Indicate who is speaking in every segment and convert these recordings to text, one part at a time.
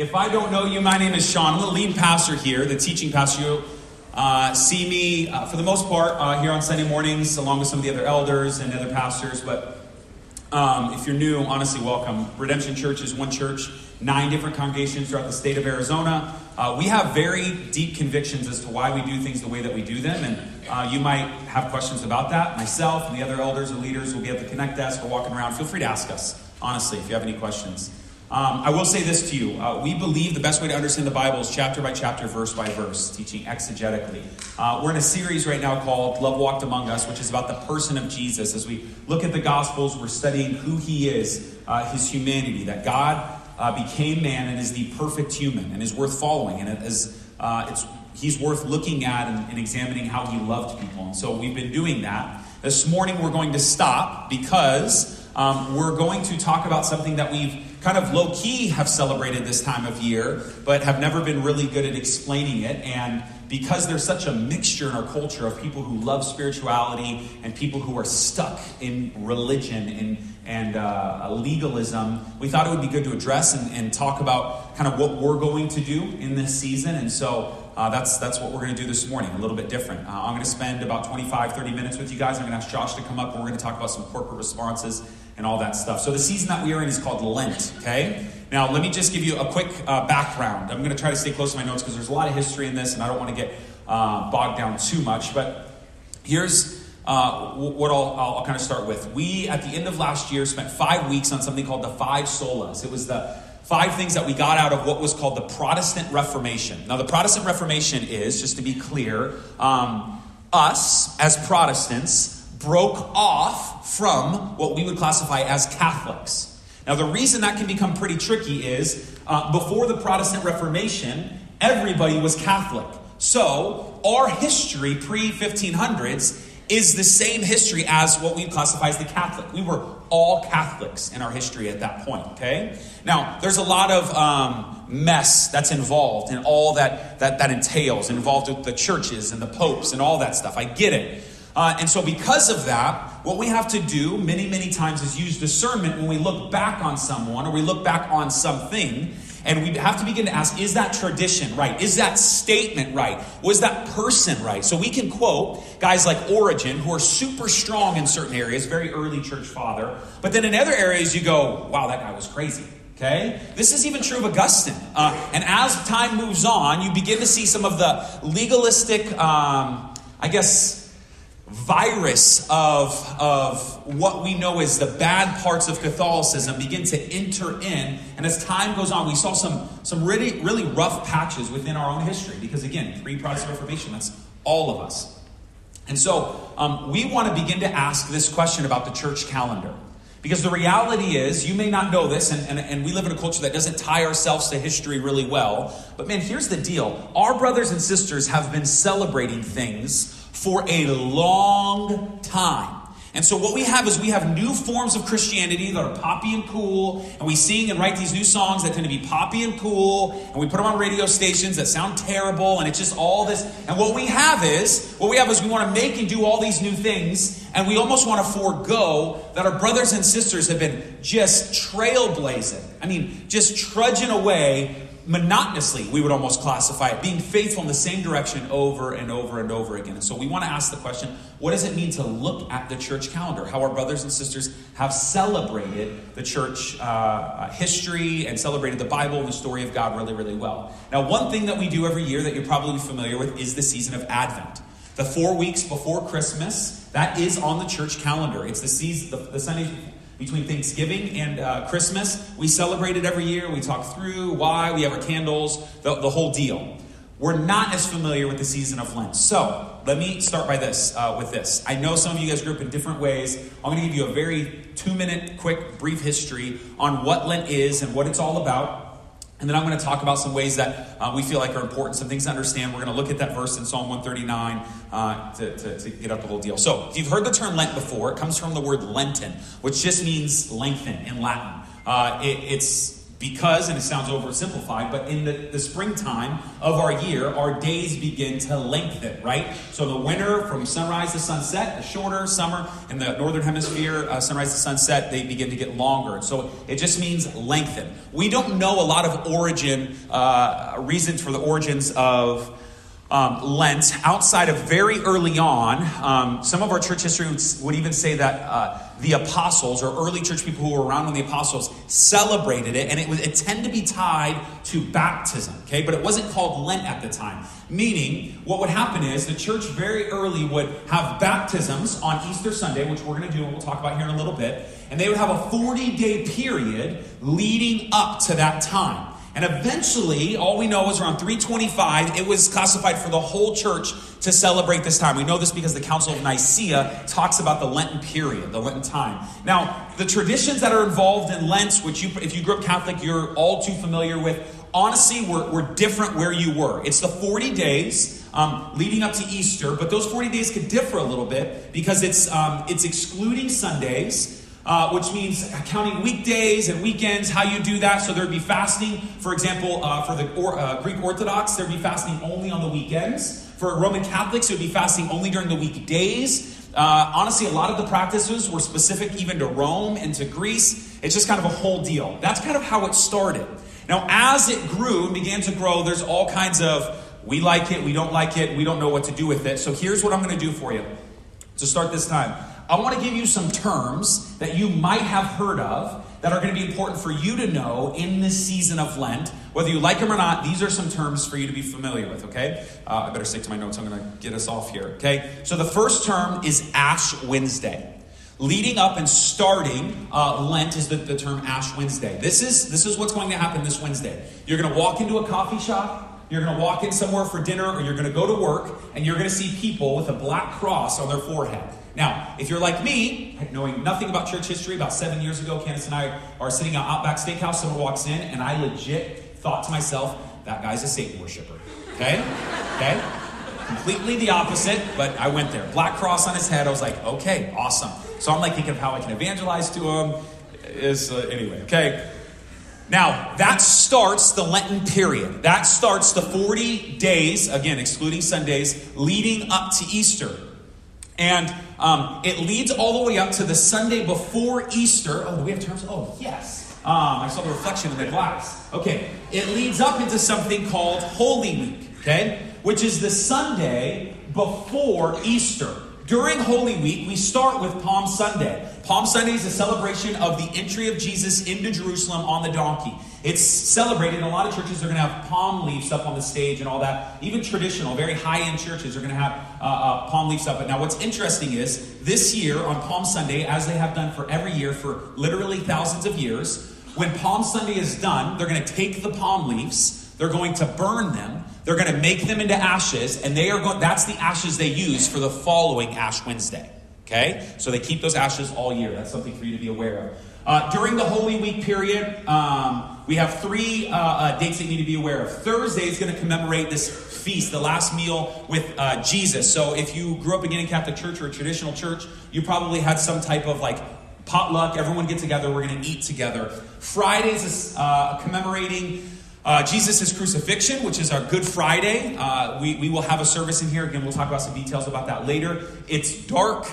Speaker 1: If I don't know you, my name is Sean. I'm the lead pastor here, the teaching pastor. You uh, see me, uh, for the most part, uh, here on Sunday mornings, along with some of the other elders and other pastors. But um, if you're new, honestly, welcome. Redemption Church is one church, nine different congregations throughout the state of Arizona. Uh, we have very deep convictions as to why we do things the way that we do them. And uh, you might have questions about that. Myself and the other elders or leaders will be at the Connect desk or walking around. Feel free to ask us, honestly, if you have any questions. Um, I will say this to you. Uh, we believe the best way to understand the Bible is chapter by chapter, verse by verse, teaching exegetically. Uh, we're in a series right now called Love Walked Among Us, which is about the person of Jesus. As we look at the Gospels, we're studying who he is, uh, his humanity, that God uh, became man and is the perfect human and is worth following. And it is, uh, it's, he's worth looking at and, and examining how he loved people. And so we've been doing that. This morning we're going to stop because um, we're going to talk about something that we've kind of low key have celebrated this time of year, but have never been really good at explaining it. And because there's such a mixture in our culture of people who love spirituality and people who are stuck in religion and, and uh, legalism, we thought it would be good to address and, and, talk about kind of what we're going to do in this season. And so uh, that's, that's what we're going to do this morning, a little bit different. Uh, I'm going to spend about 25, 30 minutes with you guys. I'm going to ask Josh to come up and we're going to talk about some corporate responses and all that stuff. So the season that we are in is called Lent, okay? Now, let me just give you a quick uh, background. I'm going to try to stay close to my notes because there's a lot of history in this and I don't want to get uh, bogged down too much. But here's uh, what I'll, I'll, kind of start with. We, at the end of last year, spent five weeks on something called the Five Solas. It was the five things that we got out of what was called the Protestant Reformation. Now, the Protestant Reformation is, just to be clear, um, us as Protestants broke off from what we would classify as Catholics. Now, the reason that can become pretty tricky is uh, before the Protestant Reformation, everybody was Catholic. So, our history pre 1500s is the same history as what we classify as the Catholic. We were all Catholics in our history at that point, okay? Now, there's a lot of um, mess that's involved in all that, that that entails, involved with the churches and the popes and all that stuff. I get it. Uh, and so, because of that, what we have to do many, many times is use discernment when we look back on someone or we look back on something. And we have to begin to ask is that tradition right? Is that statement right? Was that person right? So we can quote guys like Origen, who are super strong in certain areas, very early church father. But then in other areas, you go, wow, that guy was crazy. Okay? This is even true of Augustine. Uh, and as time moves on, you begin to see some of the legalistic, um, I guess, virus of, of what we know as the bad parts of Catholicism begin to enter in. And as time goes on, we saw some, some really, really rough patches within our own history. Because again, pre Protestant Reformation, that's all of us. And so um, we want to begin to ask this question about the church calendar. Because the reality is, you may not know this, and, and, and, we live in a culture that doesn't tie ourselves to history really well. But man, here's the deal our brothers and sisters have been celebrating things for a long time. And so what we have is we have new forms of Christianity that are poppy and cool, and we sing and write these new songs that tend to be poppy and cool, and we put them on radio stations that sound terrible, and it's just all this. And what we have is, what we have is we want to make and do all these new things, and we almost want to forego that our brothers and sisters have been just trailblazing. I mean, just trudging away monotonously, we would almost classify it, being faithful in the same direction over and over and over again. And so we want to ask the question what does it mean to look at the church calendar? How our brothers and sisters have celebrated the church uh, uh, history and celebrated the Bible and the story of God really, really well. Now, one thing that we do every year that you're probably familiar with is the season of Advent. The four weeks before Christmas, that is on the church calendar. It's the season, the, the Sunday between Thanksgiving and uh, Christmas. We celebrate it every year. We talk through why, we have our candles, the, the whole deal. We're not as familiar with the season of Lent. So let me start by this uh, with this. I know some of you guys grew up in different ways. I'm going to give you a very two minute, quick, brief history on what Lent is and what it's all about. And then I'm going to talk about some ways that uh, we feel like are important, some things to understand. We're going to look at that verse in Psalm 139 uh, to, to, to, get up the whole deal. So, if you've heard the term Lent before, it comes from the word Lenten, which just means lengthen in Latin. Uh, it, it's because, and it sounds oversimplified, but in the, the springtime of our year, our days begin to lengthen, right? So the winter from sunrise to sunset, the shorter summer in the northern hemisphere, uh, sunrise to sunset, they begin to get longer. So it just means lengthen. We don't know a lot of origin, uh, reasons for the origins of um, Lent outside of very early on. Um, some of our church history would, even say that uh, the apostles or early church people who were around when the apostles celebrated it, and it, would, it tended to be tied to baptism, okay? But it wasn't called Lent at the time. Meaning, what would happen is the church very early would have baptisms on Easter Sunday, which we're going to do and we'll talk about here in a little bit, and they would have a 40 day period leading up to that time. And eventually, all we know is around 325, it was classified for the whole church to celebrate this time. We know this because the Council of Nicaea talks about the Lenten period, the Lenten time. Now, the traditions that are involved in Lent, which you, if you grew up Catholic, you're all too familiar with, honestly, were, were different where you were. It's the 40 days um, leading up to Easter, but those 40 days could differ a little bit because it's, um, it's excluding Sundays uh, which means counting weekdays and weekends, how you do that. So there'd be fasting, for example, uh, for the or, uh, Greek Orthodox, there'd be fasting only on the weekends. For Roman Catholics, it would be fasting only during the weekdays. Uh, honestly, a lot of the practices were specific even to Rome and to Greece. It's just kind of a whole deal. That's kind of how it started. Now, as it grew and began to grow, there's all kinds of we like it, we don't like it, we don't know what to do with it. So here's what I'm going to do for you to start this time. I want to give you some terms that you might have heard of that are going to be important for you to know in this season of Lent. Whether you like them or not, these are some terms for you to be familiar with, okay? Uh, I better stick to my notes. I'm going to get us off here, okay? So the first term is Ash Wednesday. Leading up and starting uh, Lent is the, the term Ash Wednesday. This is, this is what's going to happen this Wednesday. You're going to walk into a coffee shop, you're going to walk in somewhere for dinner, or you're going to go to work, and you're going to see people with a black cross on their forehead. Now, if you're like me, knowing nothing about church history, about seven years ago, Candace and I are sitting at Outback Steakhouse. Someone walks in, and I legit thought to myself, that guy's a Satan worshiper. Okay? Okay? Completely the opposite, but I went there. Black cross on his head. I was like, okay, awesome. So I'm like thinking of how I can evangelize to him. Is uh, anyway, okay. Now, that starts the Lenten period. That starts the 40 days, again, excluding Sundays, leading up to Easter. And um, it leads all the way up to the Sunday before Easter. Oh, do we have terms? Oh, yes. Um, I saw the reflection in the glass. Okay. It leads up into something called Holy Week, okay? Which is the Sunday before Easter. During Holy Week, we start with Palm Sunday. Palm Sunday is a celebration of the entry of Jesus into Jerusalem on the donkey. It's celebrated. In a lot of churches, they're going to have palm leaves up on the stage and all that. Even traditional, very high end churches are going to have uh, uh, palm leaves up. But now, what's interesting is this year on Palm Sunday, as they have done for every year for literally thousands of years, when Palm Sunday is done, they're going to take the palm leaves, they're going to burn them, they're going to make them into ashes, and they are going. That's the ashes they use for the following Ash Wednesday. Okay? So they keep those ashes all year. That's something for you to be aware of. Uh, during the Holy Week period, um, we have three uh, uh, dates that you need to be aware of. Thursday is going to commemorate this feast, the last meal with uh, Jesus. So if you grew up again in Catholic Church or a traditional church, you probably had some type of like potluck. Everyone get together. We're going to eat together. Fridays is uh, commemorating. Uh, Jesus' crucifixion, which is our Good Friday. Uh, we, we will have a service in here. Again, we'll talk about some details about that later. It's dark.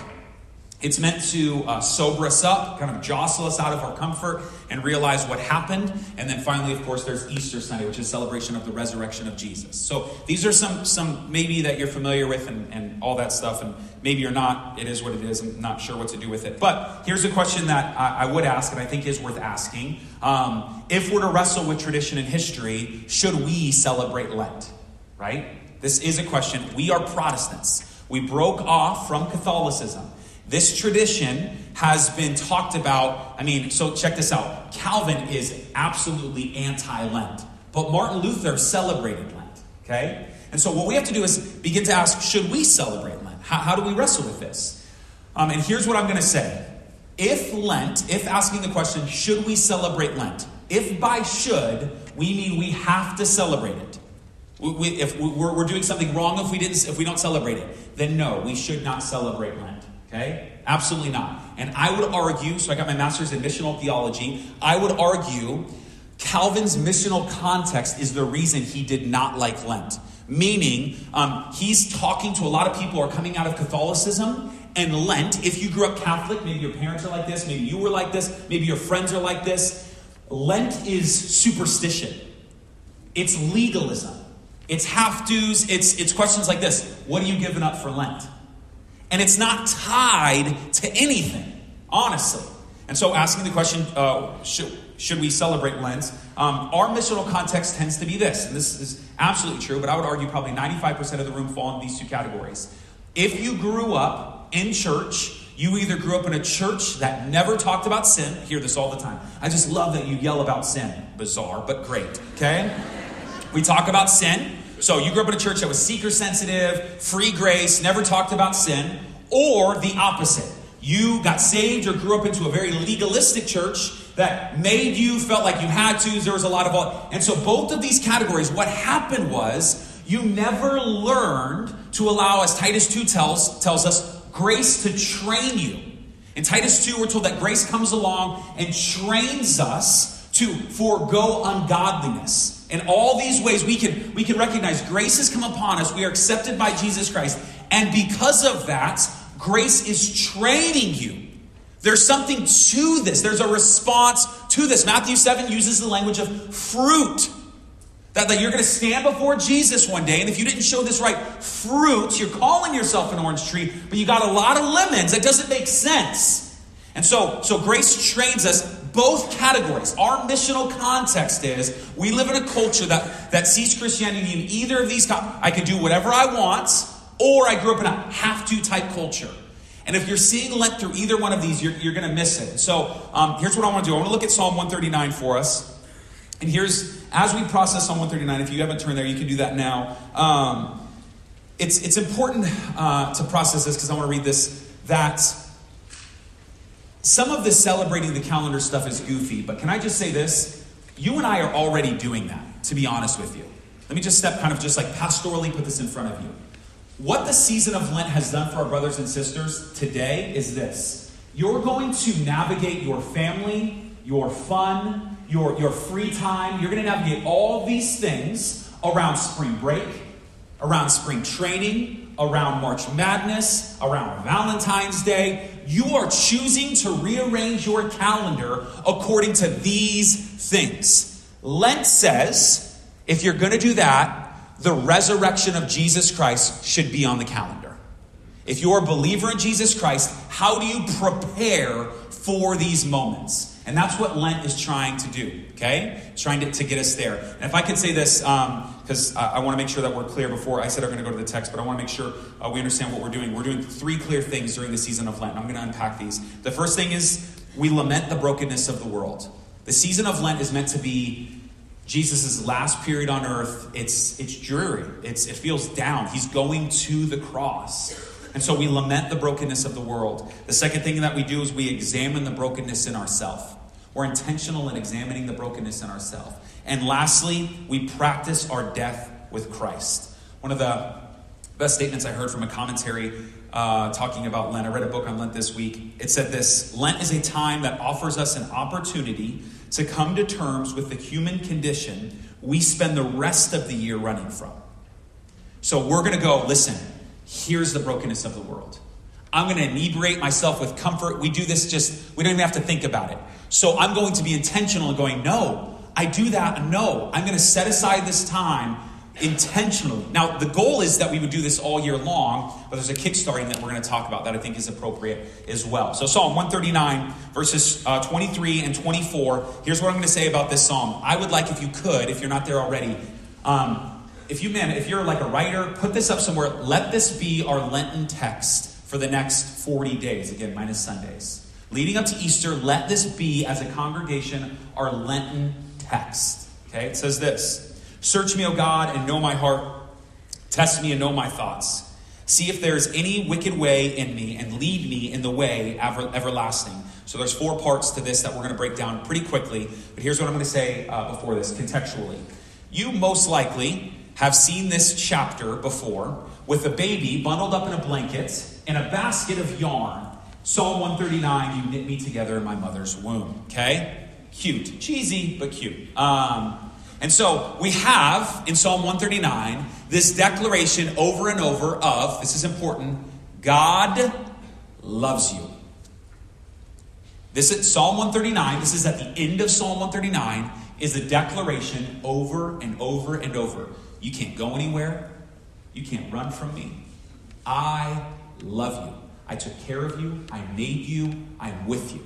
Speaker 1: It's meant to uh, sober us up, kind of jostle us out of our comfort and realize what happened. And then finally, of course, there's Easter Sunday, which is celebration of the resurrection of Jesus. So these are some, some maybe that you're familiar with and, and all that stuff. And maybe you're not. It is what it is. I'm not sure what to do with it. But here's a question that I, I would ask and I think is worth asking. Um, if we're to wrestle with tradition and history, should we celebrate Lent? Right? This is a question. We are Protestants. We broke off from Catholicism. This tradition has been talked about. I mean, so check this out. Calvin is absolutely anti Lent, but Martin Luther celebrated Lent, okay? And so what we have to do is begin to ask should we celebrate Lent? How, how do we wrestle with this? Um, and here's what I'm going to say. If Lent, if asking the question, should we celebrate Lent? If by should, we mean we have to celebrate it. We, we, if we're, we're doing something wrong if we didn't, if we don't celebrate it, then no, we should not celebrate Lent. Okay? Absolutely not. And I would argue, so I got my master's in missional theology, I would argue Calvin's missional context is the reason he did not like Lent. Meaning, um, he's talking to a lot of people who are coming out of Catholicism and Lent. If you grew up Catholic, maybe your parents are like this, maybe you were like this, maybe your friends are like this. Lent is superstition, it's legalism, it's half dues, it's, it's questions like this What are you giving up for Lent? And it's not tied to anything, honestly. And so, asking the question, uh, should, should we celebrate Lent? Um, our missional context tends to be this, and this is absolutely true, but I would argue probably 95% of the room fall in these two categories. If you grew up in church, you either grew up in a church that never talked about sin, hear this all the time. I just love that you yell about sin. Bizarre, but great, okay? We talk about sin. So you grew up in a church that was seeker sensitive, free grace, never talked about sin, or the opposite. You got saved or grew up into a very legalistic church that made you felt like you had to. There was a lot of, all. and so both of these categories, what happened was you never learned to allow, as Titus 2 tells, tells us, grace to train you. In Titus 2, we're told that grace comes along and trains us to forego ungodliness. In all these ways, we can, we can recognize grace has come upon us. We are accepted by Jesus Christ. And because of that, grace is training you. There's something to this, there's a response to this. Matthew 7 uses the language of fruit. That, that you're going to stand before Jesus one day, and if you didn't show this right fruit, you're calling yourself an orange tree, but you got a lot of lemons. That doesn't make sense. And so, so grace trains us both categories. Our missional context is we live in a culture that, that sees Christianity in either of these. I can do whatever I want, or I grew up in a have to type culture. And if you're seeing Lent through either one of these, you're, you're going to miss it. So um, here's what I want to do I want to look at Psalm 139 for us. And here's, as we process Psalm 139, if you haven't turned there, you can do that now. Um, it's, it's important uh, to process this because I want to read this that some of the celebrating the calendar stuff is goofy, but can I just say this? You and I are already doing that, to be honest with you. Let me just step kind of just like pastorally put this in front of you. What the season of Lent has done for our brothers and sisters today is this you're going to navigate your family, your fun, your, your free time. You're going to navigate all these things around spring break, around spring training, around March Madness, around Valentine's Day. You are choosing to rearrange your calendar according to these things. Lent says if you're going to do that, the resurrection of Jesus Christ should be on the calendar. If you're a believer in Jesus Christ, how do you prepare for these moments? And that's what Lent is trying to do, okay? It's trying to, to get us there. And if I could say this, because um, I, I want to make sure that we're clear before I said I'm going to go to the text, but I want to make sure uh, we understand what we're doing. We're doing three clear things during the season of Lent. I'm going to unpack these. The first thing is we lament the brokenness of the world. The season of Lent is meant to be Jesus' last period on earth. It's, it's dreary, it's, it feels down. He's going to the cross. And so we lament the brokenness of the world. The second thing that we do is we examine the brokenness in ourselves. We're intentional in examining the brokenness in ourselves. And lastly, we practice our death with Christ. One of the best statements I heard from a commentary uh, talking about Lent, I read a book on Lent this week. It said this Lent is a time that offers us an opportunity to come to terms with the human condition we spend the rest of the year running from. So we're going to go, listen, here's the brokenness of the world. I'm going to inebriate myself with comfort. We do this just, we don't even have to think about it. So I'm going to be intentional and going, no, I do that. No, I'm going to set aside this time intentionally. Now, the goal is that we would do this all year long, but there's a kickstarting that we're going to talk about that I think is appropriate as well. So, Psalm 139, verses uh, 23 and 24. Here's what I'm going to say about this psalm. I would like, if you could, if you're not there already, um, if you man, if you're like a writer, put this up somewhere. Let this be our Lenten text for the next 40 days. Again, minus Sundays. Leading up to Easter, let this be, as a congregation, our Lenten text. Okay, it says this Search me, O God, and know my heart. Test me and know my thoughts. See if there's any wicked way in me, and lead me in the way ever, everlasting. So there's four parts to this that we're going to break down pretty quickly. But here's what I'm going to say uh, before this, contextually. You most likely have seen this chapter before with a baby bundled up in a blanket in a basket of yarn Psalm 139, you knit me together in my mother's womb. Okay? cute. Cheesy, but cute. Um, and so we have in Psalm 139 this declaration over and over of this is important God loves you. This is Psalm 139. This is at the end of Psalm 139 is a declaration over and over and over. You can't go anywhere. You can't run from me. I love you. I took care of you. I made you. I'm with you.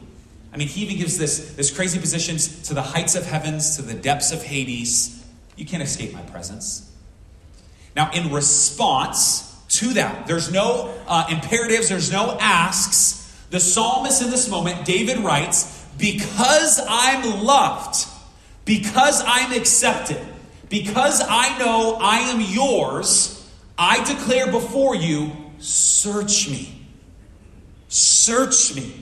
Speaker 1: I mean, he even gives this, this crazy positions to the heights of heavens, to the depths of Hades. You can't escape my presence. Now, in response to that, there's no uh, imperatives, there's no asks. The psalmist in this moment, David writes, Because I'm loved, because I'm accepted, because I know I am yours, I declare before you, search me. Search me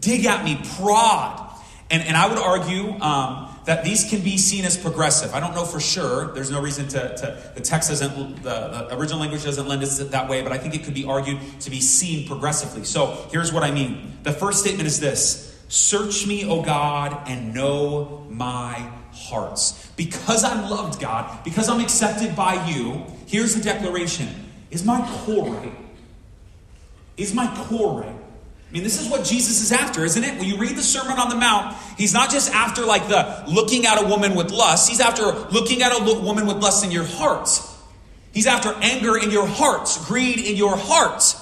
Speaker 1: dig at me, prod. And, and I would argue um, that these can be seen as progressive. I don't know for sure. There's no reason to, to the text doesn't, the, the original language doesn't lend us that way, but I think it could be argued to be seen progressively. So here's what I mean. The first statement is this Search me, O God, and know my hearts. Because I'm loved, God, because I'm accepted by you, here's the declaration Is my core right? Is my core right? I mean, this is what Jesus is after, isn't it? When you read the Sermon on the Mount, he's not just after like the looking at a woman with lust, he's after looking at a woman with lust in your heart. He's after anger in your hearts, greed in your heart.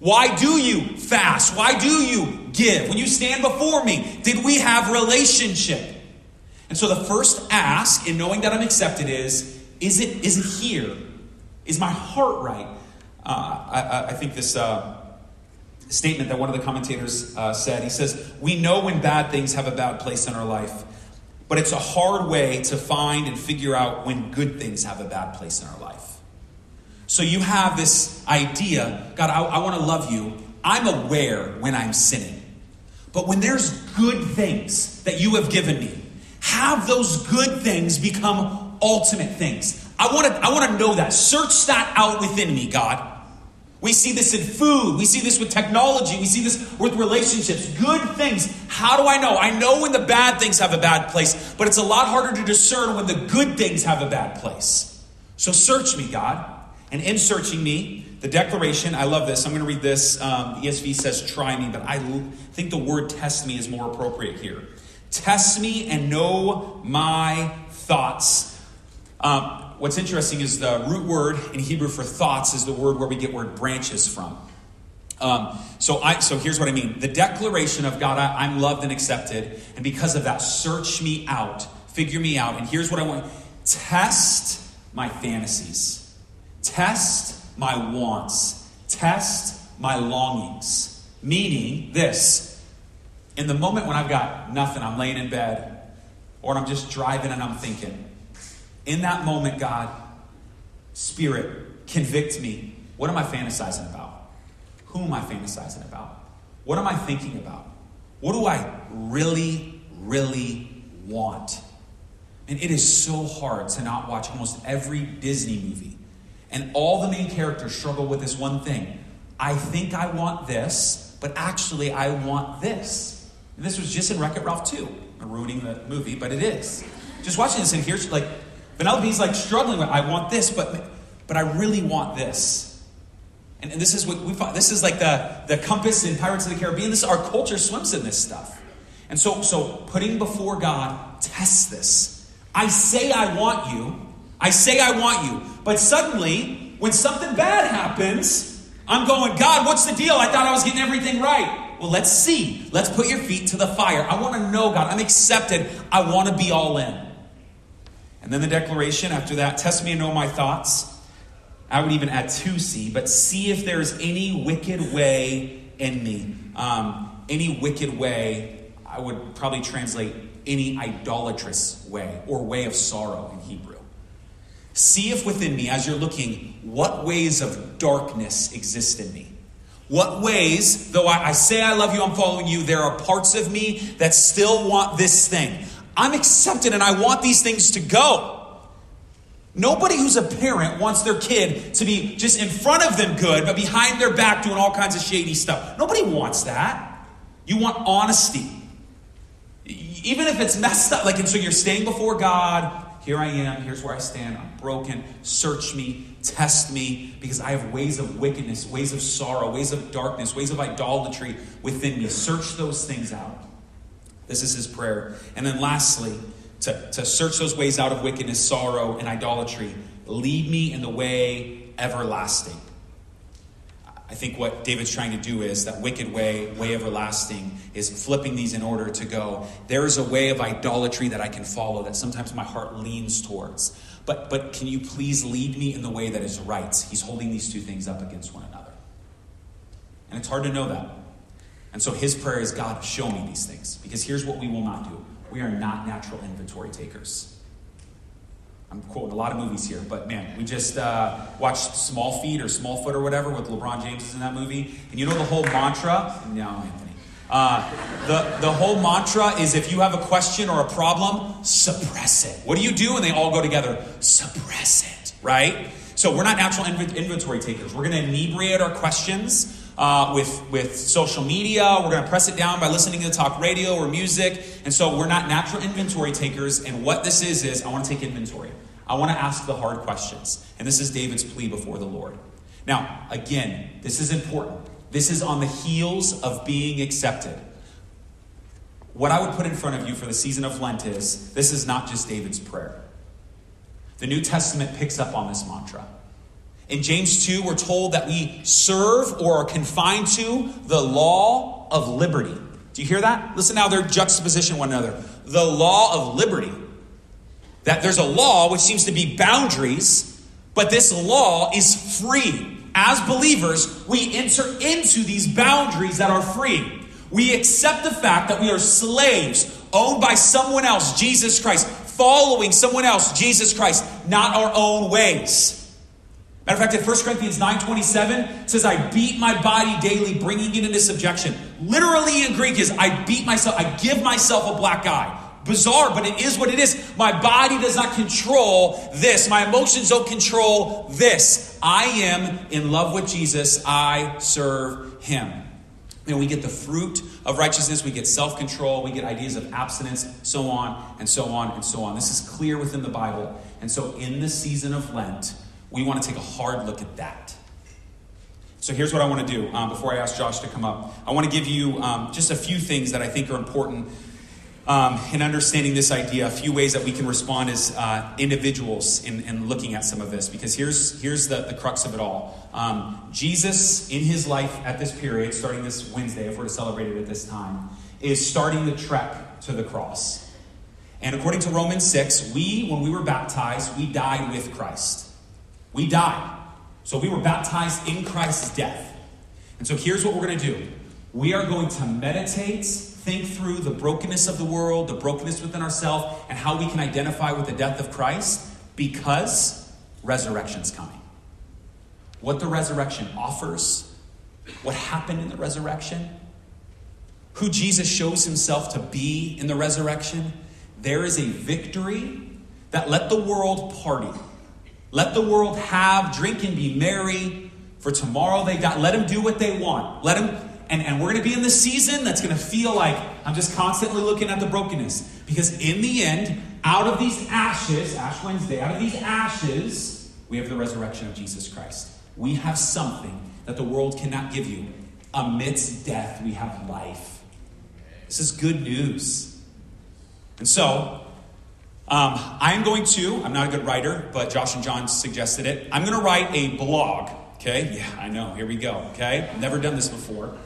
Speaker 1: Why do you fast? Why do you give? When you stand before me, did we have relationship? And so the first ask in knowing that I'm accepted is, is it, is it here? Is my heart right? Uh, I, I, think this, uh, statement that one of the commentators uh, said. He says, We know when bad things have a bad place in our life, but it's a hard way to find and figure out when good things have a bad place in our life. So you have this idea God, I, I want to love you. I'm aware when I'm sinning. But when there's good things that you have given me, have those good things become ultimate things. I want to I want to know that. Search that out within me, God. We see this in food. We see this with technology. We see this with relationships. Good things. How do I know? I know when the bad things have a bad place, but it's a lot harder to discern when the good things have a bad place. So search me, God. And in searching me, the declaration, I love this. I'm going to read this. Um, ESV says, try me, but I think the word test me is more appropriate here. Test me and know my thoughts. Um, what's interesting is the root word in Hebrew for thoughts is the word where we get word branches from. Um, so I so here's what I mean. The declaration of God, I, I'm loved and accepted, and because of that, search me out, figure me out. And here's what I want: test my fantasies, test my wants, test my longings. Meaning this: in the moment when I've got nothing, I'm laying in bed, or I'm just driving and I'm thinking, in that moment, God, Spirit, convict me. What am I fantasizing about? Who am I fantasizing about? What am I thinking about? What do I really, really want? And it is so hard to not watch almost every Disney movie. And all the main characters struggle with this one thing I think I want this, but actually I want this. And this was just in Wreck It Ralph 2. I'm ruining the movie, but it is. Just watching this, and here's like Penelope's like struggling with, I want this, but, but I really want this. And, and this is what we find. This is like the, the compass in Pirates of the Caribbean. This our culture swims in this stuff. And so, so putting before God, test this. I say I want you. I say I want you. But suddenly, when something bad happens, I'm going, God, what's the deal? I thought I was getting everything right. Well, let's see. Let's put your feet to the fire. I want to know, God. I'm accepted. I want to be all in. And then the declaration after that test me and know my thoughts. I would even add to see, but see if there's any wicked way in me. Um, any wicked way, I would probably translate any idolatrous way or way of sorrow in Hebrew. See if within me, as you're looking, what ways of darkness exist in me. What ways, though I, I say I love you, I'm following you, there are parts of me that still want this thing. I'm accepted and I want these things to go. Nobody who's a parent wants their kid to be just in front of them good, but behind their back doing all kinds of shady stuff. Nobody wants that. You want honesty. even if it's messed up, like, and so you're staying before God, here I am, here's where I stand, I'm broken, search me, test me, because I have ways of wickedness, ways of sorrow, ways of darkness, ways of idolatry within me. Search those things out. This is his prayer. And then lastly, to, to search those ways out of wickedness, sorrow, and idolatry. Lead me in the way everlasting. I think what David's trying to do is that wicked way, way everlasting, is flipping these in order to go. There is a way of idolatry that I can follow that sometimes my heart leans towards. But, but can you please lead me in the way that is right? He's holding these two things up against one another. And it's hard to know that. And so his prayer is God, show me these things. Because here's what we will not do we are not natural inventory takers. I'm quoting a lot of movies here, but man, we just uh, watched Small Feet or Small Foot or whatever with LeBron James is in that movie. And you know the whole mantra? No, Anthony. Uh, the, the whole mantra is if you have a question or a problem, suppress it. What do you do? And they all go together suppress it, right? So we're not natural inventory takers. We're going to inebriate our questions uh, with, with social media. We're going to press it down by listening to talk radio or music. And so we're not natural inventory takers. And what this is, is I want to take inventory. I want to ask the hard questions. And this is David's plea before the Lord. Now, again, this is important. This is on the heels of being accepted. What I would put in front of you for the season of Lent is this is not just David's prayer. The New Testament picks up on this mantra. In James 2, we're told that we serve or are confined to the law of liberty. Do you hear that? Listen now, they're juxtaposition one another. The law of liberty. That there's a law which seems to be boundaries, but this law is free. As believers, we enter into these boundaries that are free. We accept the fact that we are slaves owned by someone else, Jesus Christ, following someone else, Jesus Christ, not our own ways. Matter of fact, in 1 Corinthians 9.27, says, I beat my body daily, bringing it into subjection. Literally in Greek is, I beat myself, I give myself a black eye. Bizarre, but it is what it is. My body does not control this. My emotions don't control this. I am in love with Jesus. I serve him. And we get the fruit of righteousness, we get self control, we get ideas of abstinence, so on and so on and so on. This is clear within the Bible. And so, in the season of Lent, we want to take a hard look at that. So here's what I want to do um, before I ask Josh to come up. I want to give you um, just a few things that I think are important um, in understanding this idea, a few ways that we can respond as uh, individuals in, in, looking at some of this. Because here's, here's the, the crux of it all um, Jesus, in his life at this period, starting this Wednesday, if we're to celebrate it at this time, is starting the trek to the cross. And according to Romans 6, we, when we were baptized, we died with Christ. We died. So we were baptized in Christ's death. And so here's what we're going to do we are going to meditate, think through the brokenness of the world, the brokenness within ourselves, and how we can identify with the death of Christ because resurrection's coming. What the resurrection offers, what happened in the resurrection, who Jesus shows himself to be in the resurrection. There is a victory that let the world party let the world have, drink, and be merry, for tomorrow they die. Let them do what they want. Let them, and, and we're going to be in the season that's going to feel like I'm just constantly looking at the brokenness. Because in the end, out of these ashes, Ash Wednesday, out of these ashes, we have the resurrection of Jesus Christ. We have something that the world cannot give you. Amidst death, we have life. This is good news. And so, um, I'm going to, I'm not a good writer, but Josh and John suggested it. I'm going to write a blog, okay? Yeah, I know, here we go, okay? Never done this before.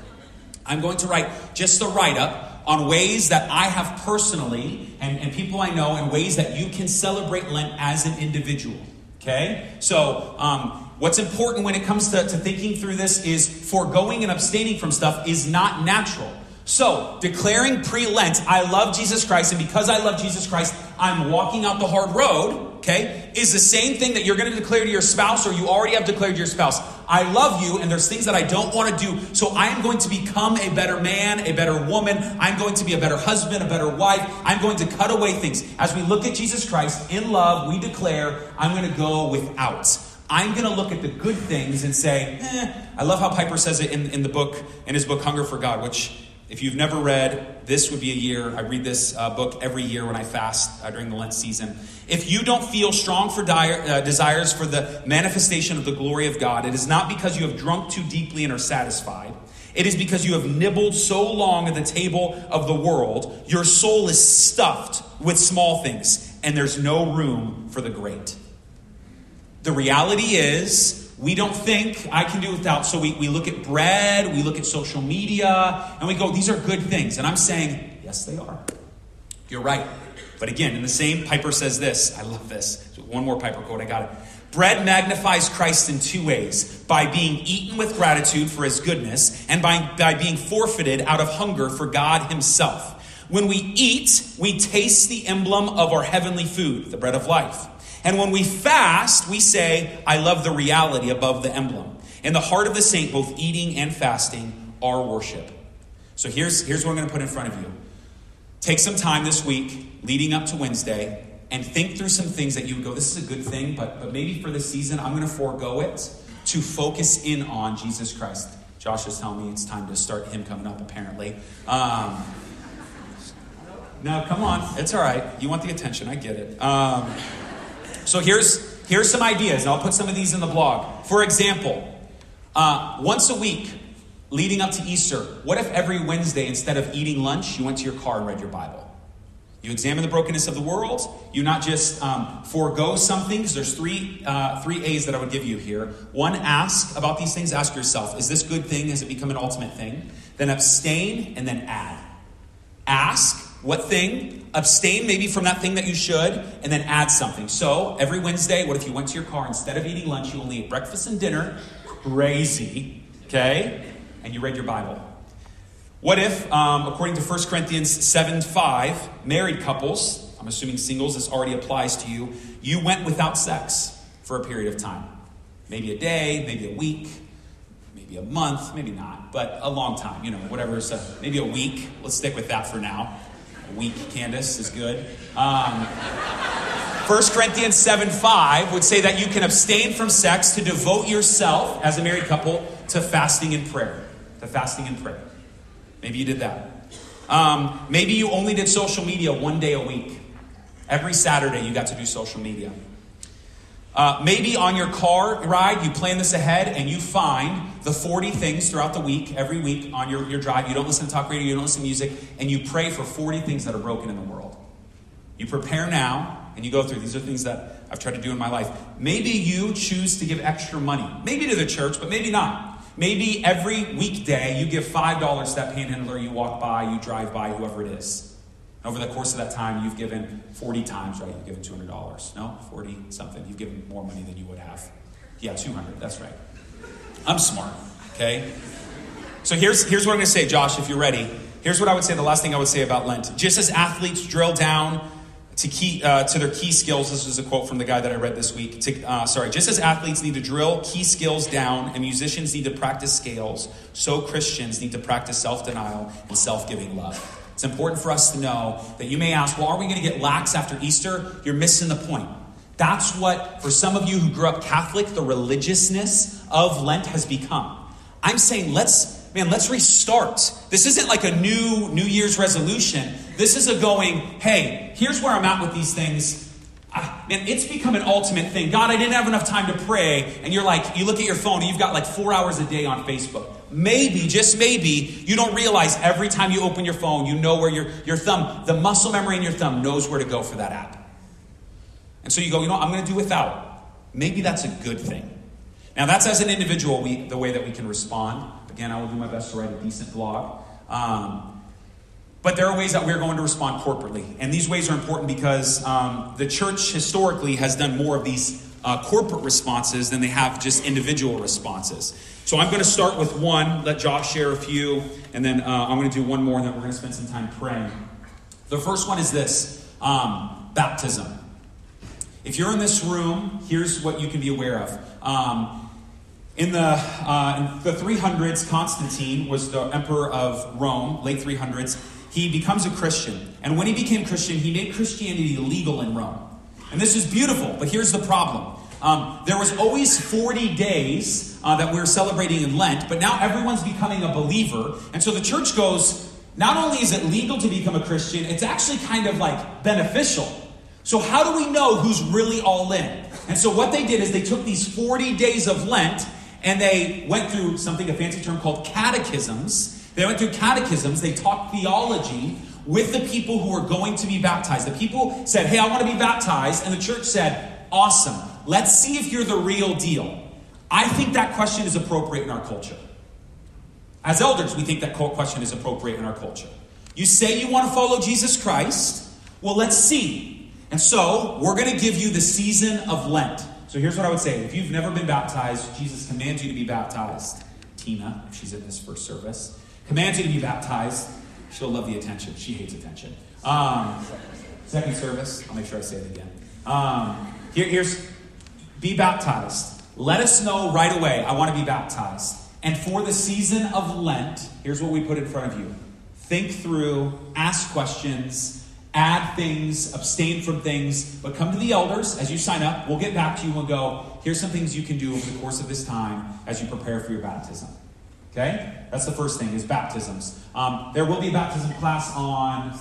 Speaker 1: I'm going to write just a write up on ways that I have personally and, and people I know, and ways that you can celebrate Lent as an individual, okay? So, um, What's important when it comes to, to thinking through this is foregoing and abstaining from stuff is not natural. So, declaring pre Lent, I love Jesus Christ, and because I love Jesus Christ, I'm walking out the hard road, okay, is the same thing that you're going to declare to your spouse or you already have declared to your spouse. I love you, and there's things that I don't want to do, so I am going to become a better man, a better woman. I'm going to be a better husband, a better wife. I'm going to cut away things. As we look at Jesus Christ in love, we declare, I'm going to go without. I'm going to look at the good things and say, eh. I love how Piper says it in, in the book, in his book, Hunger for God, which If you've never read, this would be a year. I read this uh, book every year when I fast uh, during the Lent season. If you don't feel strong for dire, uh, desires for the manifestation of the glory of God, it is not because you have drunk too deeply and are satisfied. It is because you have nibbled so long at the table of the world, your soul is stuffed with small things, and there's no room for the great. The reality is, we don't think I can do without. So we, we look at bread, we look at social media, and we go, these are good things. And I'm saying, yes, they are. You're right. But again, in the same, Piper says this. I love this. One more Piper quote, I got it. Bread magnifies Christ in two ways by being eaten with gratitude for his goodness, and by, by being forfeited out of hunger for God himself. When we eat, we taste the emblem of our heavenly food, the bread of life. And when we fast, we say, I love the reality above the emblem. In the heart of the saint, both eating and fasting are worship. So here's, here's what I'm going to put in front of you. Take some time this week, leading up to Wednesday, and think through some things that you would go, this is a good thing, but, but maybe for this season, I'm going to forego it to focus in on Jesus Christ. Josh is telling me it's time to start him coming up, apparently. Um, no, come on. It's all right. You want the attention. I get it. Um, so here's, here's some ideas, and I'll put some of these in the blog. For example, uh, once a week leading up to Easter, what if every Wednesday, instead of eating lunch, you went to your car and read your Bible? You examine the brokenness of the world. You not just um, forego something, because there's three, uh, three A's that I would give you here. One, ask about these things. Ask yourself, is this good thing? Has it become an ultimate thing? Then abstain, and then add. Ask, what thing? Abstain maybe from that thing that you should, and then add something. So every Wednesday, what if you went to your car instead of eating lunch, you only ate breakfast and dinner? Crazy, okay? And you read your Bible. What if, um, according to 1 Corinthians 7 5, married couples, I'm assuming singles, this already applies to you, you went without sex for a period of time? Maybe a day, maybe a week, maybe a month, maybe not, but a long time, you know, whatever. So maybe a week. Let's stick with that for now. A week, Candace, is good. Um, 1 Corinthians 7 5 would say that you can abstain from sex to devote yourself as a married couple to fasting and prayer. To fasting and prayer. Maybe you did that. Um, maybe you only did social media one day a week. Every Saturday you got to do social media. Uh, maybe on your car ride, you plan this ahead and you find the 40 things throughout the week, every week on your, your drive. You don't listen to talk radio, you don't listen to music, and you pray for 40 things that are broken in the world. You prepare now and you go through. These are things that I've tried to do in my life. Maybe you choose to give extra money, maybe to the church, but maybe not. Maybe every weekday you give $5 to that panhandler you walk by, you drive by, whoever it is. Over the course of that time, you've given 40 times, right? You've given $200. No? 40 something. You've given more money than you would have. Yeah, 200. That's right. I'm smart, okay? So here's, here's what I'm going to say, Josh, if you're ready. Here's what I would say, the last thing I would say about Lent. Just as athletes drill down to, key, uh, to their key skills. This is a quote from the guy that I read this week. To, uh, sorry, just as athletes need to drill key skills down and musicians need to practice scales, so Christians need to practice self denial and self giving love. It's important for us to know that you may ask, well, are we going to get lax after Easter? You're missing the point. That's what, for some of you who grew up Catholic, the religiousness of Lent has become. I'm saying let's man, let's restart. This isn't like a new New Year's resolution. This is a going, hey, here's where I'm at with these things. Ah, man, it's become an ultimate thing. God, I didn't have enough time to pray. And you're like, you look at your phone and you've got like four hours a day on Facebook. Maybe, just maybe, you don't realize every time you open your phone, you know where your, your thumb, the muscle memory in your thumb knows where to go for that app. And so you go, you know, I'm going to do without. Maybe that's a good thing. Now, that's as an individual, we, the way that we can respond. Again, I will do my best to write a decent blog. Um, but there are ways that we're going to respond corporately. And these ways are important because um, the church historically has done more of these uh, corporate responses than they have just individual responses. So I'm going to start with one, let Josh share a few, and then uh, I'm going to do one more, and then we're going to spend some time praying. The first one is this um, baptism. If you're in this room, here's what you can be aware of. Um, in the, uh, in the 300s, Constantine was the emperor of Rome, late 300s. He becomes a Christian. And when he became Christian, he made Christianity legal in Rome. And this is beautiful, but here's the problem. Um, there was always 40 days uh, that we are celebrating in Lent, but now everyone's becoming a believer. And so the church goes, not only is it legal to become a Christian, it's actually kind of like beneficial. So, how do we know who's really all in? And so, what they did is they took these 40 days of Lent and they went through something, a fancy term called catechisms. They went through catechisms, they taught theology with the people who were going to be baptized. The people said, Hey, I want to be baptized. And the church said, Awesome. Let's see if you're the real deal. I think that question is appropriate in our culture. As elders, we think that question is appropriate in our culture. You say you want to follow Jesus Christ. Well, let's see. And so, we're going to give you the season of Lent. So, here's what I would say if you've never been baptized, Jesus commands you to be baptized. Tina, if she's in this first service, commands you to be baptized. She'll love the attention. She hates attention. Um, second service, I'll make sure I say it again. Um, here, here's be baptized. Let us know right away. I want to be baptized. And for the season of Lent, here's what we put in front of you think through, ask questions, add things, abstain from things, but come to the elders as you sign up. We'll get back to you and go, here's some things you can do over the course of this time as you prepare for your baptism. Okay? That's the first thing, is baptisms. Um, there will be a baptism class on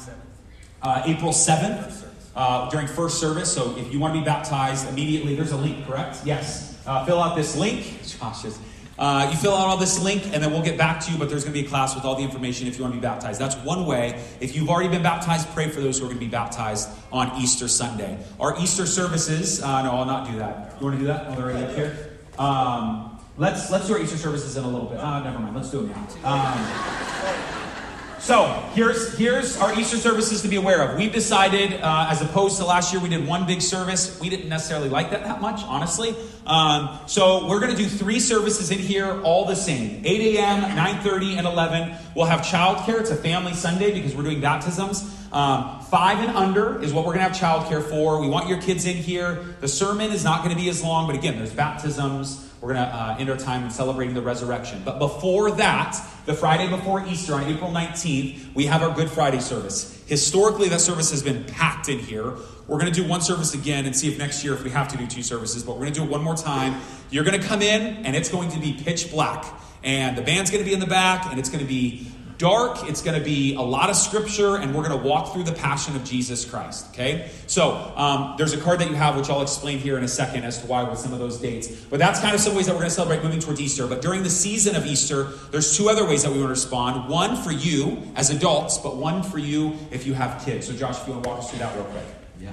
Speaker 1: uh, April 7th uh, during first service. So if you want to be baptized immediately, there's a link, correct? Yes. Uh, fill out this link. Josh is. Uh, you fill out all this link, and then we'll get back to you. But there's going to be a class with all the information if you want to be baptized. That's one way. If you've already been baptized, pray for those who are going to be baptized on Easter Sunday. Our Easter services. Uh, no, I'll not do that. You want to do that? Oh, they're right up here. Um, let's let's do our Easter services in a little bit. Uh, never mind. Let's do it now. Um, so here's here's our Easter services to be aware of. We've decided, uh, as opposed to last year, we did one big service. We didn't necessarily like that that much, honestly. Um, so we're going to do three services in here, all the same: 8 a.m., 9:30, and 11. We'll have childcare. It's a family Sunday because we're doing baptisms. Um, five and under is what we're going to have childcare for. We want your kids in here. The sermon is not going to be as long, but again, there's baptisms. We're going to uh, end our time in celebrating the resurrection. But before that, the Friday before Easter on April 19th, we have our Good Friday service. Historically, that service has been packed in here. We're going to do one service again and see if next year, if we have to do two services, but we're going to do it one more time. You're going to come in, and it's going to be pitch black. And the band's going to be in the back, and it's going to be dark. It's going to be a lot of scripture, and we're going to walk through the passion of Jesus Christ. Okay? So, um, there's a card that you have, which I'll explain here in a second as to why with some of those dates. But that's kind of some ways that we're going to celebrate moving towards Easter. But during the season of Easter, there's two other ways that we want to respond one for you as adults, but one for you if you have kids. So, Josh, if you want to walk us through that real quick.
Speaker 2: Yeah.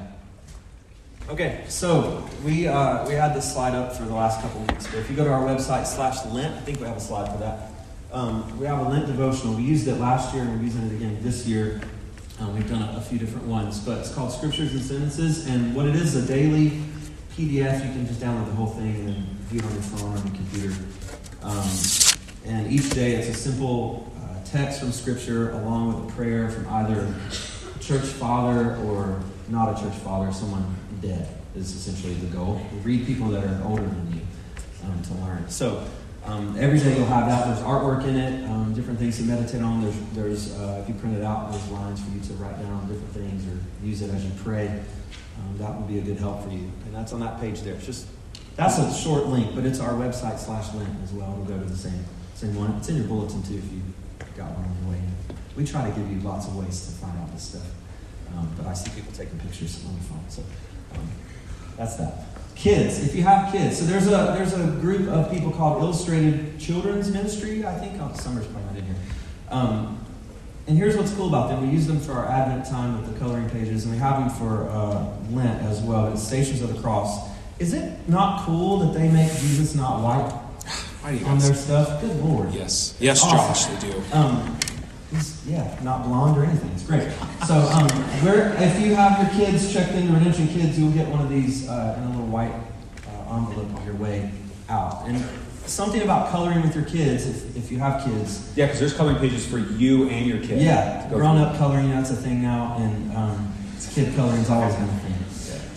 Speaker 2: Okay, so we uh, we had this slide up for the last couple weeks, but if you go to our website slash Lent, I think we have a slide for that. Um, we have a Lent devotional. We used it last year and we're using it again this year. Um, we've done a, a, few different ones, but it's called Scriptures and Sentences. And what it is, a daily PDF. You can just download the whole thing and view it on your phone or on your computer. Um, and each day it's a simple uh, text from Scripture along with a prayer from either a church father or not a church father, someone dead is essentially the goal. Read people that are older than you um, to learn. So um, every day you'll have that. There's artwork in it, um, different things to meditate on. There's, there's uh, if you print it out, there's lines for you to write down different things or use it as you pray. Um, that would be a good help for you. And that's on that page there. It's just that's a short link, but it's our website slash link as well. It'll go to the same same one. It's in your bulletin too if you got one on your way in. We try to give you lots of ways to find out this stuff. Um, but I see people taking pictures on the phone, so um, that's that kids if you have kids. So there's a there's a group of people called illustrated children's ministry i think. Oh, summer's probably not in here. Um, and here's what's cool about them. We use them for our advent time with the coloring pages and we have them for uh, lent as well. It's stations of the cross. Is it not cool that they make jesus not white on their stuff? Good lord.
Speaker 1: Yes. Yes awesome. josh they do. Um,
Speaker 2: He's, yeah, not blonde or anything. It's great. So, um, where if you have your kids checked into Redemption Kids, you'll get one of these uh, in a little white uh, envelope on your way out. And something about coloring with your kids, if, if you have kids.
Speaker 1: Yeah, because there's coloring pages for you and your kids.
Speaker 2: Yeah, grown up coloring, that's a thing now, and um, kid coloring is always been a thing.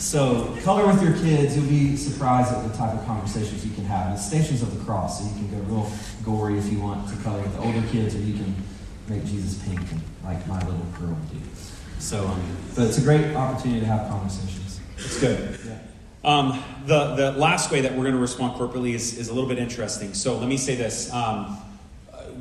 Speaker 2: So, color with your kids, you'll be surprised at the type of conversations you can have. It's Stations of the Cross, so you can go real gory if you want to color with the older kids, or you can make Jesus pink like my little girl do. So, um, but it's a great opportunity to have conversations.
Speaker 1: It's good. Yeah. Um, the, the last way that we're going to respond corporately is, is a little bit interesting. So let me say this. Um,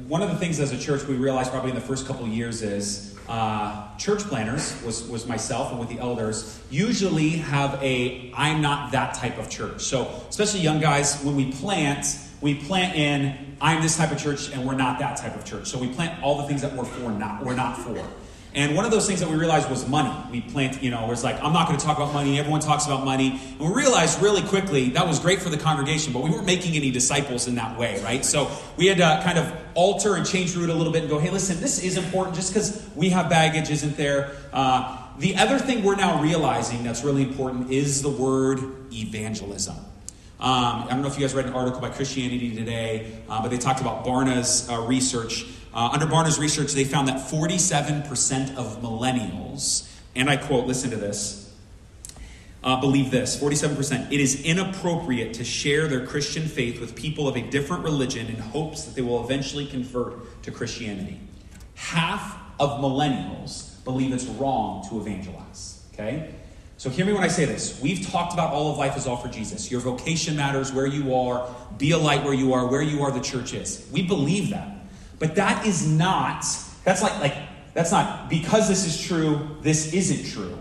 Speaker 1: one of the things as a church we realized probably in the first couple years is uh, church planters was, was myself and with the elders usually have a i'm not that type of church so especially young guys when we plant we plant in i'm this type of church and we're not that type of church so we plant all the things that we're for not we're not for and one of those things that we realized was money. We plant, you know, it was like, I'm not going to talk about money. Everyone talks about money. And we realized really quickly that was great for the congregation, but we weren't making any disciples in that way, right? So we had to kind of alter and change route a little bit and go, hey, listen, this is important just because we have baggage isn't there. Uh, the other thing we're now realizing that's really important is the word evangelism. Um, I don't know if you guys read an article by Christianity Today, uh, but they talked about Barna's uh, research uh, under Barna's research, they found that 47% of millennials, and I quote, listen to this, uh, believe this 47%. It is inappropriate to share their Christian faith with people of a different religion in hopes that they will eventually convert to Christianity. Half of millennials believe it's wrong to evangelize. Okay? So hear me when I say this. We've talked about all of life is all for Jesus. Your vocation matters where you are, be a light where you are, where you are, the church is. We believe that. But that is not, that's like, like, that's not, because this is true, this isn't true.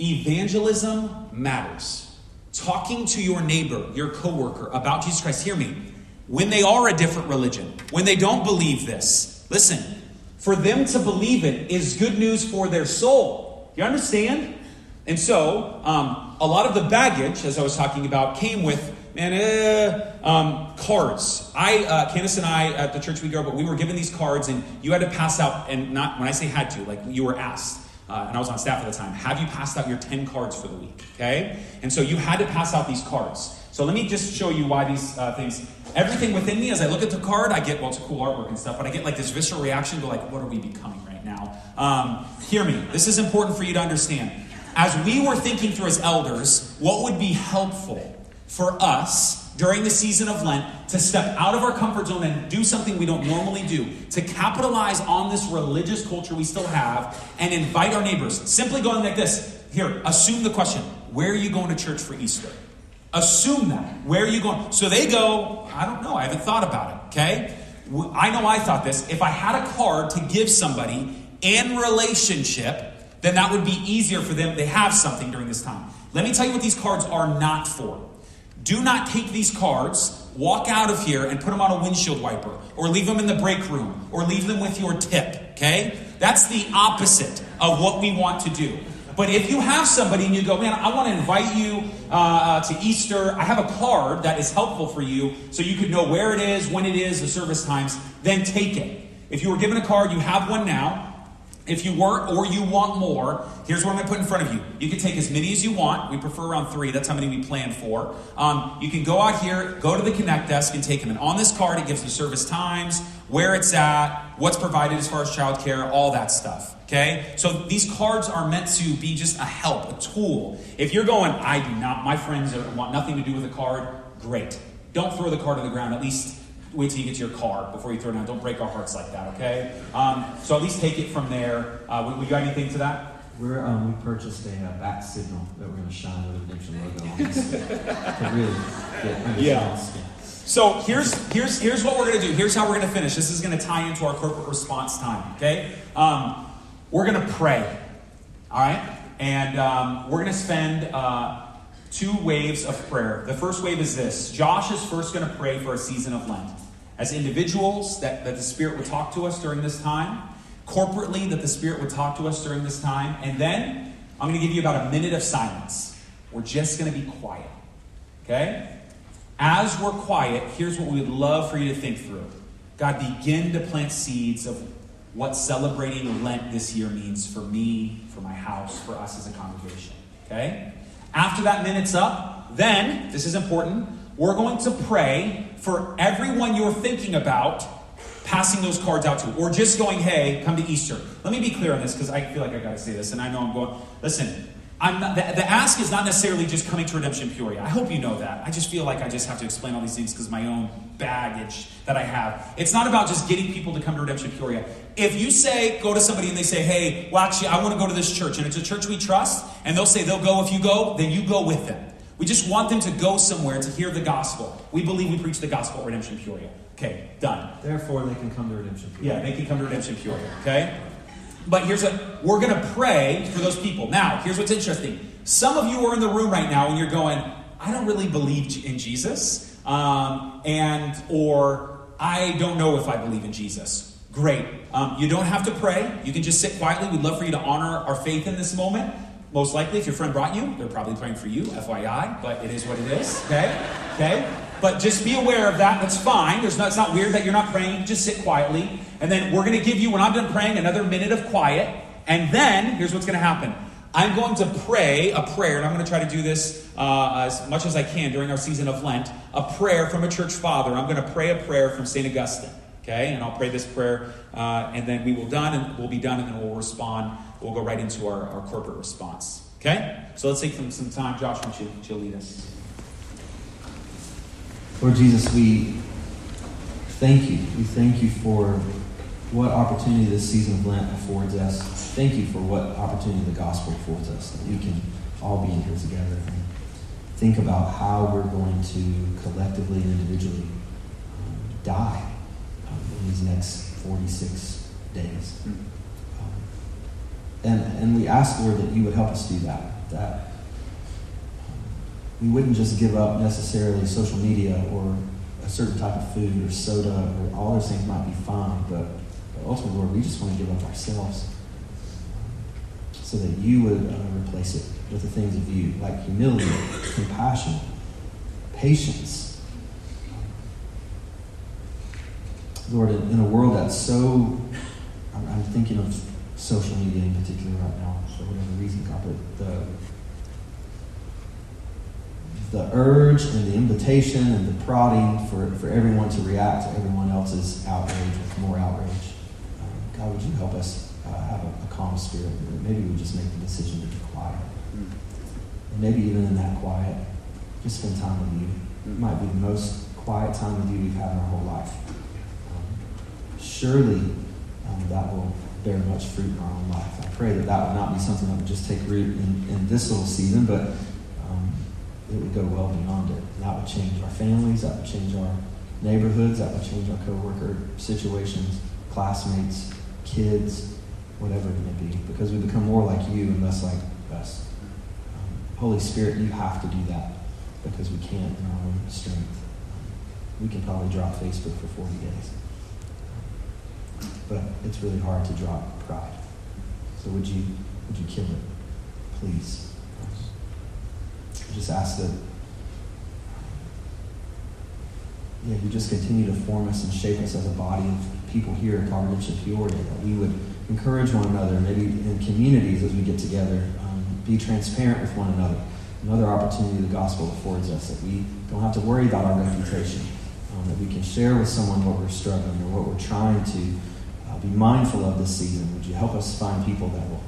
Speaker 1: Evangelism matters. Talking to your neighbor, your coworker about Jesus Christ, hear me. When they are a different religion, when they don't believe this, listen, for them to believe it is good news for their soul. You understand? And so, um, a lot of the baggage, as I was talking about, came with man, eh, um, cards. I, uh, Candace and I at the church we go, but we were given these cards, and you had to pass out, and not when I say had to, like you were asked. Uh, and I was on staff at the time. Have you passed out your 10 cards for the week? Okay? And so you had to pass out these cards. So let me just show you why these uh, things. Everything within me, as I look at the card, I get, well, it's cool artwork and stuff, but I get like this visceral reaction to like, what are we becoming right now? Um, hear me. This is important for you to understand. As we were thinking through as elders, what would be helpful for us during the season of Lent to step out of our comfort zone and do something we don't normally do, to capitalize on this religious culture we still have and invite our neighbors. Simply going like this here, assume the question where are you going to church for Easter? Assume that. Where are you going? So they go, I don't know, I haven't thought about it, okay? I know I thought this. If I had a card to give somebody in relationship, then that would be easier for them. They have something during this time. Let me tell you what these cards are not for. Do not take these cards, walk out of here, and put them on a windshield wiper, or leave them in the break room, or leave them with your tip, okay? That's the opposite of what we want to do. But if you have somebody and you go, man, I want to invite you uh, uh, to Easter, I have a card that is helpful for you so you could know where it is, when it is, the service times, then take it. If you were given a card, you have one now. If you weren't or you want more, here's what I'm going to put in front of you. You can take as many as you want. We prefer around three. That's how many we plan for. Um, you can go out here, go to the Connect desk, and take them. And on this card, it gives the service times, where it's at, what's provided as far as childcare, all that stuff. Okay? So these cards are meant to be just a help, a tool. If you're going, I do not, my friends want nothing to do with a card, great. Don't throw the card to the ground. At least wait till you get to your car before you throw it down. Don't break our hearts like that, okay? Um, so at least take it from there. Uh, got anything to that?
Speaker 2: We're, um, we purchased a uh, bat signal that we're going to shine with a redemption logo on this to really get
Speaker 1: yeah. So here's here's here's what we're going to do. Here's how we're going to finish. This is going to tie into our corporate response time. Okay, um, we're going to pray. All right, and um, we're going to spend. Uh, two waves of prayer. The first wave is this Josh is first going to pray for a season of Lent. As individuals, that, that the Spirit would talk to us during this time. Corporately, that the Spirit would talk to us during this time. And then I'm going to give you about a minute of silence. We're just going to be quiet. Okay? As we're quiet, here's what we would love for you to think through. God, begin to plant seeds of what celebrating Lent this year means for me, for my house, for us as a congregation. Okay? After that minute's up, then, this is important, we're going to pray for everyone you're thinking about passing those cards out to, or just going, hey, come to Easter. Let me be clear on this because I feel like I got to say this, and I know I'm going, listen, I'm not, the, the, ask is not necessarily just coming to Redemption Peoria. I hope you know that. I just feel like I just have to explain all these things because my own baggage that I have. It's not about just getting people to come to Redemption Peoria. If you say, go to somebody and they say, hey, well, actually, I want to go to this church, and it's a church we trust, and they'll say they'll go if you go, then you go with them. We just want them to go somewhere to hear the gospel. We believe we preach the gospel at Redemption Peoria. Okay, done.
Speaker 2: Therefore, they can come to redemption. Pure.
Speaker 1: Yeah, they can come to redemption pure. Okay? But here's what we're going to pray for those people. Now, here's what's interesting. Some of you are in the room right now and you're going, I don't really believe in Jesus, um, and or I don't know if I believe in Jesus. Great. Um, you don't have to pray. You can just sit quietly. We'd love for you to honor our faith in this moment. Most likely, if your friend brought you, they're probably praying for you, FYI, but it is what it is. Okay? Okay? But just be aware of that. That's fine. There's not, it's not weird that you're not praying. Just sit quietly. And then we're going to give you, when I'm done praying, another minute of quiet. And then, here's what's going to happen. I'm going to pray a prayer, and I'm going to try to do this uh, as much as I can during our season of Lent. A prayer from a church father. I'm going to pray a prayer from St. Augustine. Okay? And I'll pray this prayer, uh, and then we will done, and we'll be done, and then we'll respond. We'll go right into our, our corporate response. Okay? So let's take some, some time. Josh, why you, you lead us?
Speaker 2: Lord Jesus, we thank you. We thank you for what opportunity this season of Lent affords us. Thank you for what opportunity the gospel affords us, that we can all be in here together and think about how we're going to collectively and individually um, die um, in these next 46 days. Um, and, and we ask, Lord, that you would help us do that. That we wouldn't just give up necessarily social media or a certain type of food or soda or all those things might be fine, but, but ultimately, Lord, we just want to give up ourselves so that you would uh, replace it with the things of you, like humility, compassion, patience. Lord, in, in a world that's so, I'm, I'm thinking of social media in particular right now for whatever reason, God, but the the urge and the invitation and the prodding for, for everyone to react to everyone else's outrage with more outrage. Um, God, would you help us uh, have a, a, calm spirit? Maybe we just make the decision to be quiet. Mm. And maybe even in that quiet, just spend time with you. Mm. It might be the most quiet time with you we've had in our whole life. Um, surely um, that will bear much fruit in our own life. I pray that that would not be something that would just take root in, in this little season, but it would go well beyond it. And that would change our families, that would change our neighborhoods, that would change our co-worker situations, classmates, kids, whatever it may be, because we become more like you and less like us. Um, Holy Spirit, you have to do that because we can't in our own strength. Um, we can probably drop Facebook for 40 days. But it's really hard to drop pride. So would you would you kill it? Please. I just ask that yeah, you just continue to form us and shape us as a body of people here at Congregation Peoria, that we would encourage one another, maybe in communities as we get together, um, be transparent with one another. Another opportunity the gospel affords us that we don't have to worry about our reputation, um, that we can share with someone what we're struggling or what we're trying to uh, be mindful of this season. Would you help us find people that will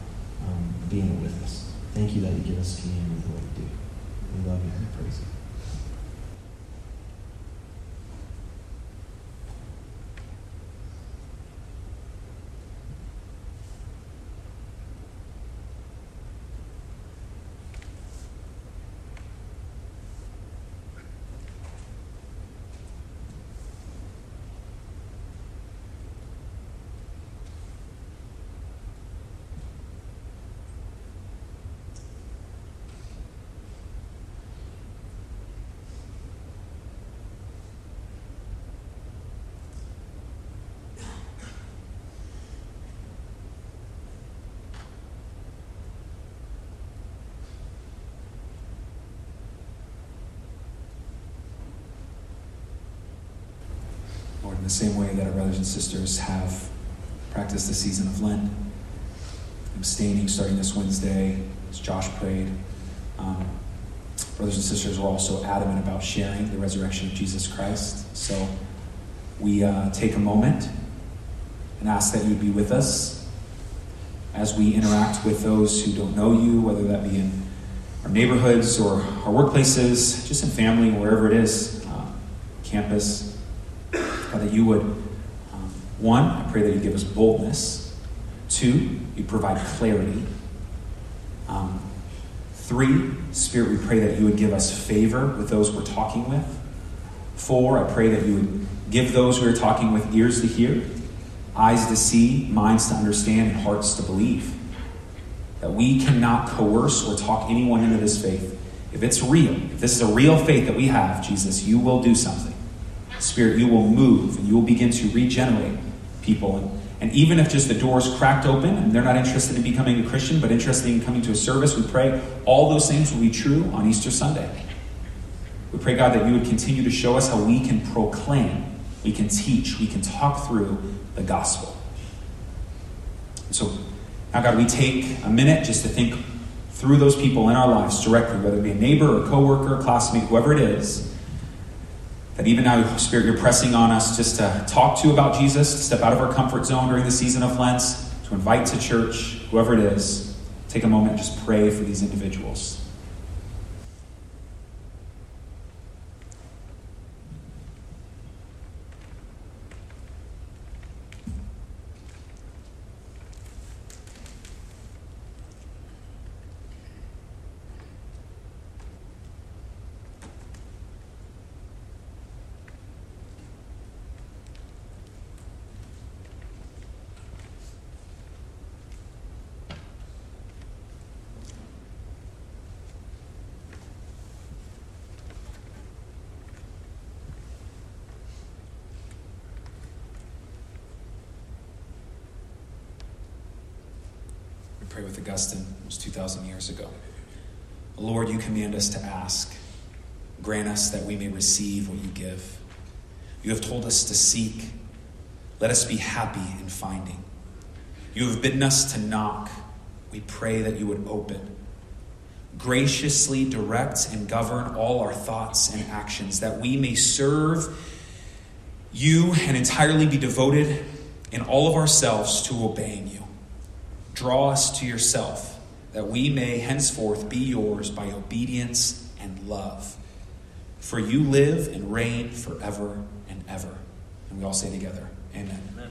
Speaker 2: um, be in it with us? Thank you that you give us community the way you do. We love you and praise you.
Speaker 1: the same way that our brothers and sisters have practiced the season of Lent, abstaining starting this Wednesday, as Josh prayed. Um, brothers and sisters were also adamant about sharing the resurrection of Jesus Christ. So we uh, take a moment and ask that you be with us as we interact with those who don't know you, whether that be in our neighborhoods or our workplaces, just in family, wherever it is, uh, campus. God, that you would, um, one, I pray that you give us boldness. Two, you provide clarity. Um, three, Spirit, we pray that you would give us favor with those we're talking with. Four, I pray that you would Give those who are talking with ears to hear, eyes to see, minds to understand, and hearts to believe. That we cannot coerce or talk anyone into this faith. If it's real, if this is a real faith that we have, Jesus, you will do something. Spirit, you will move and you will begin to regenerate people. And, and even if just the doors cracked open and they're not interested in becoming a Christian, but interested in coming to a service, we pray all those things will be true on Easter Sunday. We pray, God, that you would continue to show us how we can proclaim, we can teach, we can talk through the gospel. So now, God, we take a minute just to think through those people in our lives directly, whether it be a neighbor or coworker, classmate, whoever it is. That even now, Spirit, you're pressing on us just to talk to about Jesus, to step out of our comfort zone during the season of Lent, to invite to church, whoever it is. Take a moment and just pray for these individuals. pray with Augustine, it was 2,000 years ago. Lord, you command us to ask. Grant us that we may receive what you give. You have told us to seek. Let us be happy in finding. You have bidden us to knock. We pray that you would open. Graciously direct and govern all our thoughts and actions, that we may serve you and entirely be devoted in all of ourselves to obeying you. Draw us to yourself, that we may henceforth be yours by obedience and love. For you live and reign forever and ever. And we all say together, Amen. Amen.